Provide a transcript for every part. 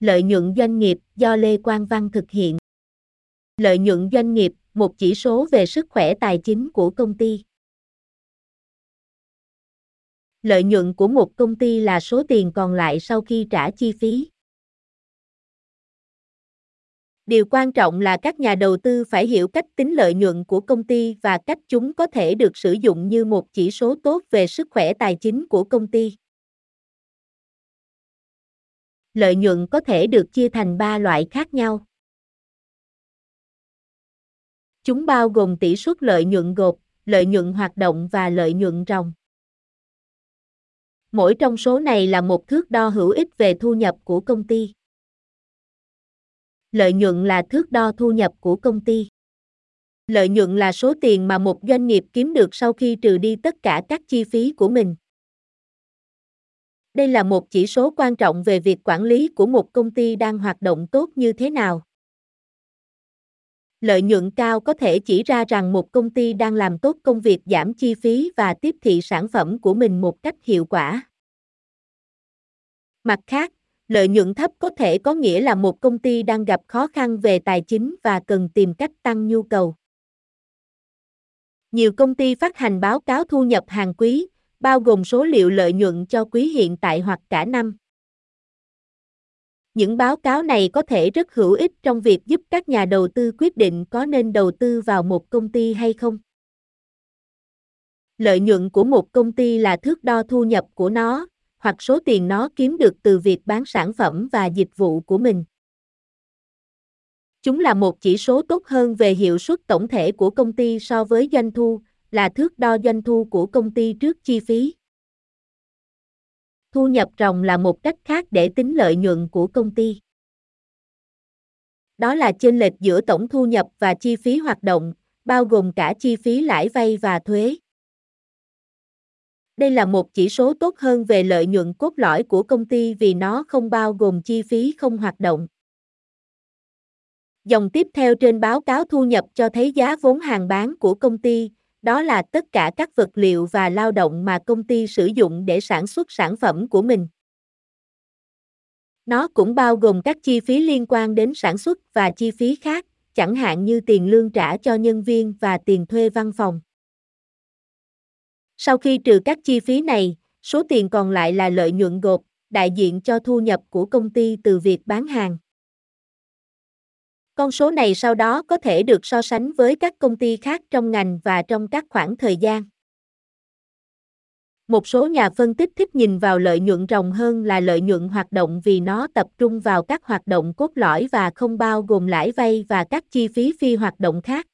Lợi nhuận doanh nghiệp do Lê Quang Văn thực hiện. Lợi nhuận doanh nghiệp, một chỉ số về sức khỏe tài chính của công ty. Lợi nhuận của một công ty là số tiền còn lại sau khi trả chi phí. Điều quan trọng là các nhà đầu tư phải hiểu cách tính lợi nhuận của công ty và cách chúng có thể được sử dụng như một chỉ số tốt về sức khỏe tài chính của công ty. Lợi nhuận có thể được chia thành 3 loại khác nhau. Chúng bao gồm tỷ suất lợi nhuận gộp, lợi nhuận hoạt động và lợi nhuận ròng. Mỗi trong số này là một thước đo hữu ích về thu nhập của công ty. Lợi nhuận là thước đo thu nhập của công ty. Lợi nhuận là số tiền mà một doanh nghiệp kiếm được sau khi trừ đi tất cả các chi phí của mình. Đây là một chỉ số quan trọng về việc quản lý của một công ty đang hoạt động tốt như thế nào. Lợi nhuận cao có thể chỉ ra rằng một công ty đang làm tốt công việc giảm chi phí và tiếp thị sản phẩm của mình một cách hiệu quả. Mặt khác, lợi nhuận thấp có thể có nghĩa là một công ty đang gặp khó khăn về tài chính và cần tìm cách tăng nhu cầu. Nhiều công ty phát hành báo cáo thu nhập hàng quý, bao gồm số liệu lợi nhuận cho quý hiện tại hoặc cả năm. Những báo cáo này có thể rất hữu ích trong việc giúp các nhà đầu tư quyết định có nên đầu tư vào một công ty hay không. Lợi nhuận của một công ty là thước đo thu nhập của nó, hoặc số tiền nó kiếm được từ việc bán sản phẩm và dịch vụ của mình. Chúng là một chỉ số tốt hơn về hiệu suất tổng thể của công ty so với doanh thu, là thước đo doanh thu của công ty trước chi phí. Thu nhập ròng là một cách khác để tính lợi nhuận của công ty. Đó là chênh lệch giữa tổng thu nhập và chi phí hoạt động, bao gồm cả chi phí lãi vay và thuế. Đây là một chỉ số tốt hơn về lợi nhuận cốt lõi của công ty vì nó không bao gồm chi phí không hoạt động. Dòng tiếp theo trên báo cáo thu nhập cho thấy giá vốn hàng bán của công ty, đó là tất cả các vật liệu và lao động mà công ty sử dụng để sản xuất sản phẩm của mình. Nó cũng bao gồm các chi phí liên quan đến sản xuất và chi phí khác, chẳng hạn như tiền lương trả cho nhân viên và tiền thuê văn phòng. Sau khi trừ các chi phí này, số tiền còn lại là lợi nhuận gộp, đại diện cho thu nhập của công ty từ việc bán hàng. Con số này sau đó có thể được so sánh với các công ty khác trong ngành và trong các khoảng thời gian. Một số nhà phân tích thích nhìn vào lợi nhuận ròng hơn là lợi nhuận hoạt động vì nó tập trung vào các hoạt động cốt lõi và không bao gồm lãi vay và các chi phí phi hoạt động khác.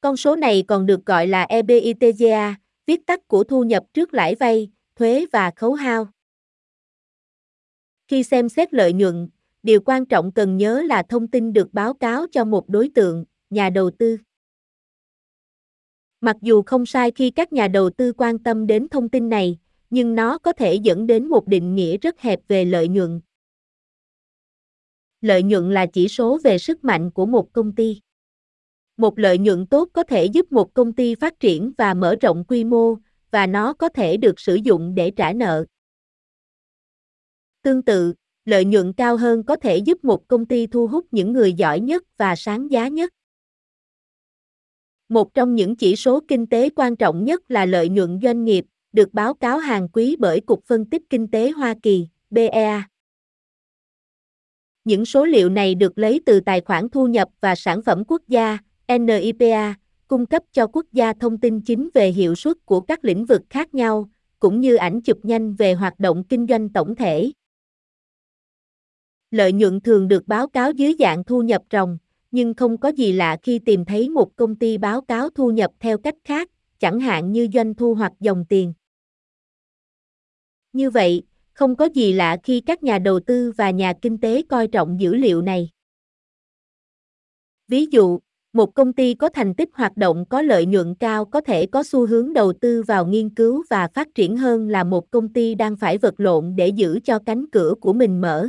Con số này còn được gọi là EBITDA, viết tắt của thu nhập trước lãi vay, thuế và khấu hao. Khi xem xét lợi nhuận, điều quan trọng cần nhớ là thông tin được báo cáo cho một đối tượng, nhà đầu tư. Mặc dù không sai khi các nhà đầu tư quan tâm đến thông tin này, nhưng nó có thể dẫn đến một định nghĩa rất hẹp về lợi nhuận. Lợi nhuận là chỉ số về sức mạnh của một công ty. Một lợi nhuận tốt có thể giúp một công ty phát triển và mở rộng quy mô, và nó có thể được sử dụng để trả nợ. Tương tự, lợi nhuận cao hơn có thể giúp một công ty thu hút những người giỏi nhất và sáng giá nhất. Một trong những chỉ số kinh tế quan trọng nhất là lợi nhuận doanh nghiệp, được báo cáo hàng quý bởi Cục Phân tích Kinh tế Hoa Kỳ, BEA. Những số liệu này được lấy từ tài khoản thu nhập và sản phẩm quốc gia, NIPA, cung cấp cho quốc gia thông tin chính về hiệu suất của các lĩnh vực khác nhau, cũng như ảnh chụp nhanh về hoạt động kinh doanh tổng thể. Lợi nhuận thường được báo cáo dưới dạng thu nhập ròng, nhưng không có gì lạ khi tìm thấy một công ty báo cáo thu nhập theo cách khác, chẳng hạn như doanh thu hoặc dòng tiền. Như vậy, không có gì lạ khi các nhà đầu tư và nhà kinh tế coi trọng dữ liệu này. Ví dụ, một công ty có thành tích hoạt động có lợi nhuận cao có thể có xu hướng đầu tư vào nghiên cứu và phát triển hơn là một công ty đang phải vật lộn để giữ cho cánh cửa của mình mở.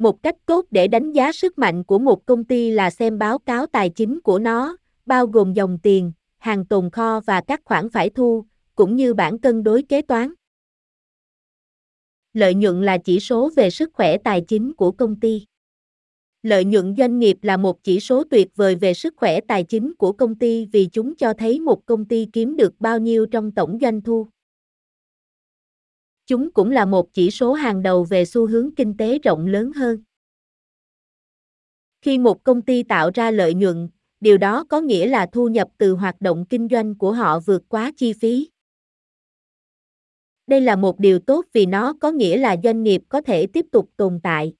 Một cách tốt để đánh giá sức mạnh của một công ty là xem báo cáo tài chính của nó, bao gồm dòng tiền, hàng tồn kho và các khoản phải thu, cũng như bản cân đối kế toán. Lợi nhuận là chỉ số về sức khỏe tài chính của công ty. Lợi nhuận doanh nghiệp là một chỉ số tuyệt vời về sức khỏe tài chính của công ty vì chúng cho thấy một công ty kiếm được bao nhiêu trong tổng doanh thu. Chúng cũng là một chỉ số hàng đầu về xu hướng kinh tế rộng lớn hơn. Khi một công ty tạo ra lợi nhuận, điều đó có nghĩa là thu nhập từ hoạt động kinh doanh của họ vượt quá chi phí. Đây là một điều tốt vì nó có nghĩa là doanh nghiệp có thể tiếp tục tồn tại.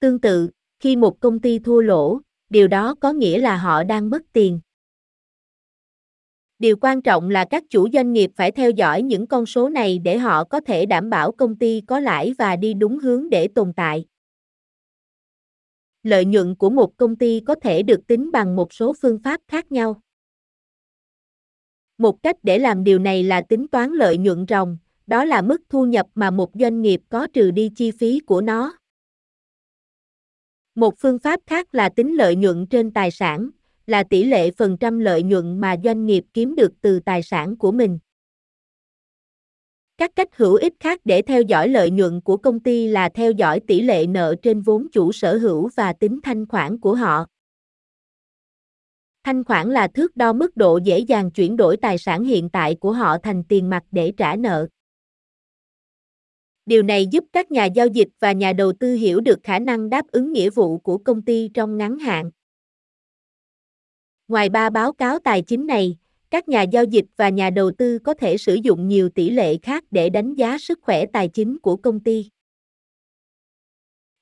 Tương tự, khi một công ty thua lỗ, điều đó có nghĩa là họ đang mất tiền. Điều quan trọng là các chủ doanh nghiệp phải theo dõi những con số này để họ có thể đảm bảo công ty có lãi và đi đúng hướng để tồn tại. Lợi nhuận của một công ty có thể được tính bằng một số phương pháp khác nhau. Một cách để làm điều này là tính toán lợi nhuận ròng, đó là mức thu nhập mà một doanh nghiệp có trừ đi chi phí của nó. Một phương pháp khác là tính lợi nhuận trên tài sản, là tỷ lệ phần trăm lợi nhuận mà doanh nghiệp kiếm được từ tài sản của mình. Các cách hữu ích khác để theo dõi lợi nhuận của công ty là theo dõi tỷ lệ nợ trên vốn chủ sở hữu và tính thanh khoản của họ. Thanh khoản là thước đo mức độ dễ dàng chuyển đổi tài sản hiện tại của họ thành tiền mặt để trả nợ. Điều này giúp các nhà giao dịch và nhà đầu tư hiểu được khả năng đáp ứng nghĩa vụ của công ty trong ngắn hạn. Ngoài ba báo cáo tài chính này, các nhà giao dịch và nhà đầu tư có thể sử dụng nhiều tỷ lệ khác để đánh giá sức khỏe tài chính của công ty.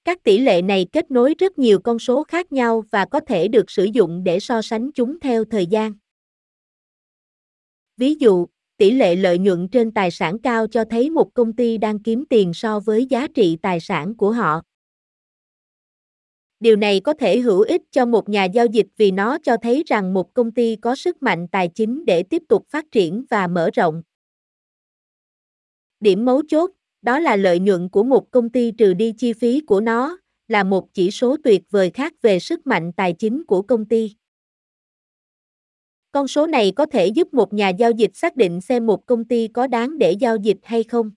Các tỷ lệ này kết nối rất nhiều con số khác nhau và có thể được sử dụng để so sánh chúng theo thời gian. Ví dụ, tỷ lệ lợi nhuận trên tài sản cao cho thấy một công ty đang kiếm tiền so với giá trị tài sản của họ. Điều này có thể hữu ích cho một nhà giao dịch vì nó cho thấy rằng một công ty có sức mạnh tài chính để tiếp tục phát triển và mở rộng. Điểm mấu chốt, đó là lợi nhuận của một công ty trừ đi chi phí của nó, là một chỉ số tuyệt vời khác về sức mạnh tài chính của công ty. Con số này có thể giúp một nhà giao dịch xác định xem một công ty có đáng để giao dịch hay không.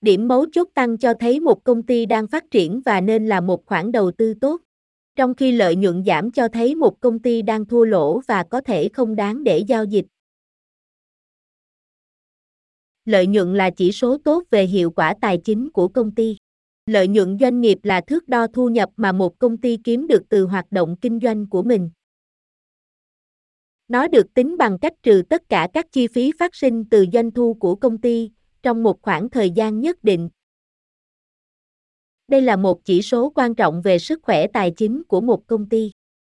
Điểm mấu chốt tăng cho thấy một công ty đang phát triển và nên là một khoản đầu tư tốt. Trong khi lợi nhuận giảm cho thấy một công ty đang thua lỗ và có thể không đáng để giao dịch. Lợi nhuận là chỉ số tốt về hiệu quả tài chính của công ty. Lợi nhuận doanh nghiệp là thước đo thu nhập mà một công ty kiếm được từ hoạt động kinh doanh của mình. Nó được tính bằng cách trừ tất cả các chi phí phát sinh từ doanh thu của công ty trong một khoảng thời gian nhất định. Đây là một chỉ số quan trọng về sức khỏe tài chính của một công ty,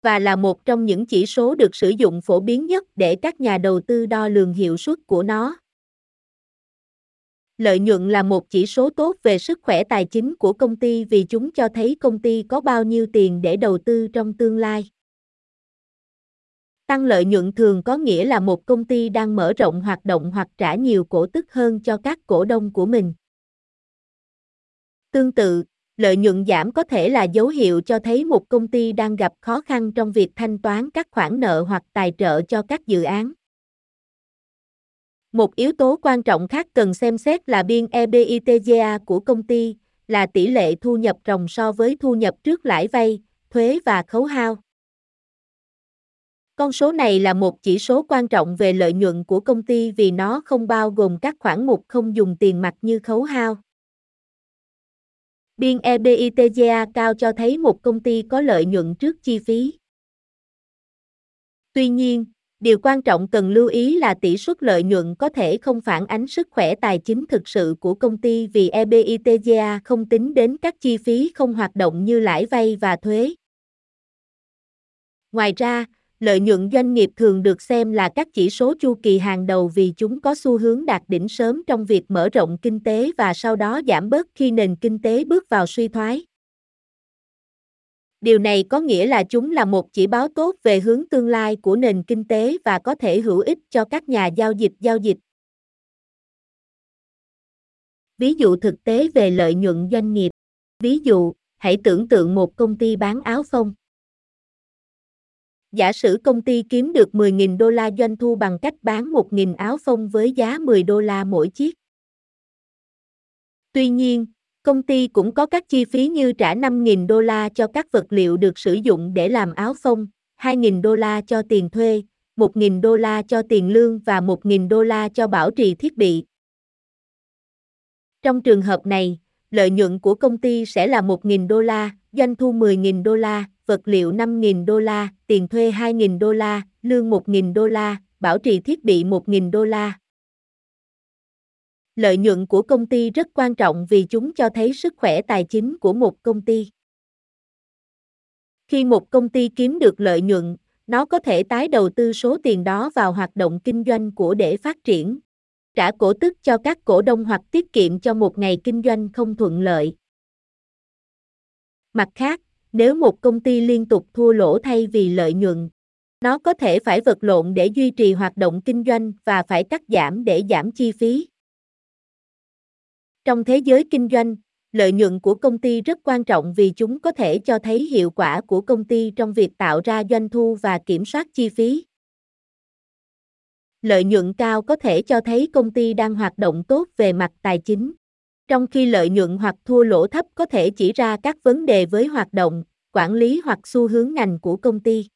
và là một trong những chỉ số được sử dụng phổ biến nhất để các nhà đầu tư đo lường hiệu suất của nó. Lợi nhuận là một chỉ số tốt về sức khỏe tài chính của công ty vì chúng cho thấy công ty có bao nhiêu tiền để đầu tư trong tương lai. Tăng lợi nhuận thường có nghĩa là một công ty đang mở rộng hoạt động hoặc trả nhiều cổ tức hơn cho các cổ đông của mình. Tương tự, lợi nhuận giảm có thể là dấu hiệu cho thấy một công ty đang gặp khó khăn trong việc thanh toán các khoản nợ hoặc tài trợ cho các dự án. Một yếu tố quan trọng khác cần xem xét là biên EBITDA của công ty, là tỷ lệ thu nhập ròng so với thu nhập trước lãi vay, thuế và khấu hao. Con số này là một chỉ số quan trọng về lợi nhuận của công ty vì nó không bao gồm các khoản mục không dùng tiền mặt như khấu hao. Biên EBITDA cao cho thấy một công ty có lợi nhuận trước chi phí. Tuy nhiên, điều quan trọng cần lưu ý là tỷ suất lợi nhuận có thể không phản ánh sức khỏe tài chính thực sự của công ty vì EBITDA không tính đến các chi phí không hoạt động như lãi vay và thuế. Ngoài ra, lợi nhuận doanh nghiệp thường được xem là các chỉ số chu kỳ hàng đầu vì chúng có xu hướng đạt đỉnh sớm trong việc mở rộng kinh tế và sau đó giảm bớt khi nền kinh tế bước vào suy thoái. Điều này có nghĩa là chúng là một chỉ báo tốt về hướng tương lai của nền kinh tế và có thể hữu ích cho các nhà giao dịch giao dịch. Ví dụ thực tế về lợi nhuận doanh nghiệp. Ví dụ, hãy tưởng tượng một công ty bán áo phông. Giả sử công ty kiếm được 10.000 đô la doanh thu bằng cách bán 1.000 áo phông với giá 10 đô la mỗi chiếc. Tuy nhiên, công ty cũng có các chi phí như trả 5.000 đô la cho các vật liệu được sử dụng để làm áo phông, 2.000 đô la cho tiền thuê, 1.000 đô la cho tiền lương và 1.000 đô la cho bảo trì thiết bị. Trong trường hợp này, lợi nhuận của công ty sẽ là 1.000 đô la, doanh thu 10.000 đô la, vật liệu 5.000 đô la, tiền thuê 2.000 đô la, lương 1.000 đô la, bảo trì thiết bị 1.000 đô la. Lợi nhuận của công ty rất quan trọng vì chúng cho thấy sức khỏe tài chính của một công ty. Khi một công ty kiếm được lợi nhuận, nó có thể tái đầu tư số tiền đó vào hoạt động kinh doanh của để phát triển, trả cổ tức cho các cổ đông hoặc tiết kiệm cho một ngày kinh doanh không thuận lợi. Mặt khác, nếu một công ty liên tục thua lỗ thay vì lợi nhuận, nó có thể phải vật lộn để duy trì hoạt động kinh doanh và phải cắt giảm để giảm chi phí. Trong thế giới kinh doanh, lợi nhuận của công ty rất quan trọng vì chúng có thể cho thấy hiệu quả của công ty trong việc tạo ra doanh thu và kiểm soát chi phí. Lợi nhuận cao có thể cho thấy công ty đang hoạt động tốt về mặt tài chính, trong khi lợi nhuận hoặc thua lỗ thấp có thể chỉ ra các vấn đề với hoạt động, quản lý hoặc xu hướng ngành của công ty.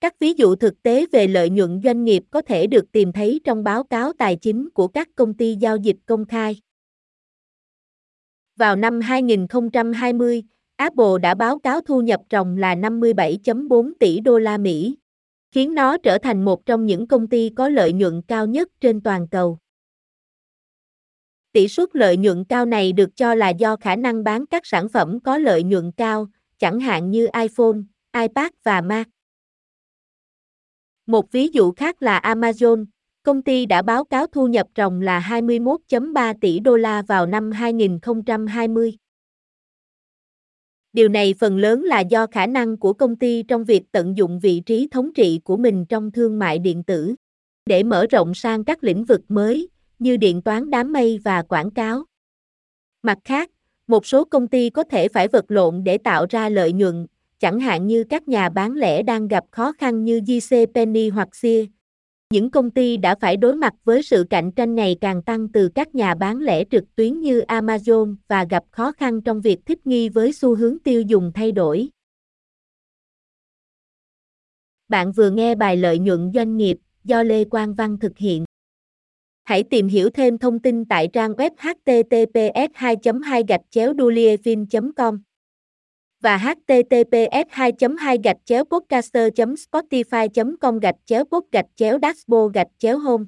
Các ví dụ thực tế về lợi nhuận doanh nghiệp có thể được tìm thấy trong báo cáo tài chính của các công ty giao dịch công khai. Vào năm 2020, Apple đã báo cáo thu nhập ròng là 57.4 tỷ đô la Mỹ, khiến nó trở thành một trong những công ty có lợi nhuận cao nhất trên toàn cầu. Tỷ suất lợi nhuận cao này được cho là do khả năng bán các sản phẩm có lợi nhuận cao, chẳng hạn như iPhone, iPad và Mac. Một ví dụ khác là Amazon, công ty đã báo cáo thu nhập ròng là 21.3 tỷ đô la vào năm 2020. Điều này phần lớn là do khả năng của công ty trong việc tận dụng vị trí thống trị của mình trong thương mại điện tử để mở rộng sang các lĩnh vực mới như điện toán đám mây và quảng cáo. Mặt khác, một số công ty có thể phải vật lộn để tạo ra lợi nhuận, chẳng hạn như các nhà bán lẻ đang gặp khó khăn như JC Penney hoặc Sears. Những công ty đã phải đối mặt với sự cạnh tranh ngày càng tăng từ các nhà bán lẻ trực tuyến như Amazon và gặp khó khăn trong việc thích nghi với xu hướng tiêu dùng thay đổi. Bạn vừa nghe bài lợi nhuận doanh nghiệp do Lê Quang Văn thực hiện. Hãy tìm hiểu thêm thông tin tại trang web https 2 2 gạch chéo com và https 2 2 gạch chéo podcaster spotify com gạch chéo pod gạch chéo dashboard gạch chéo home.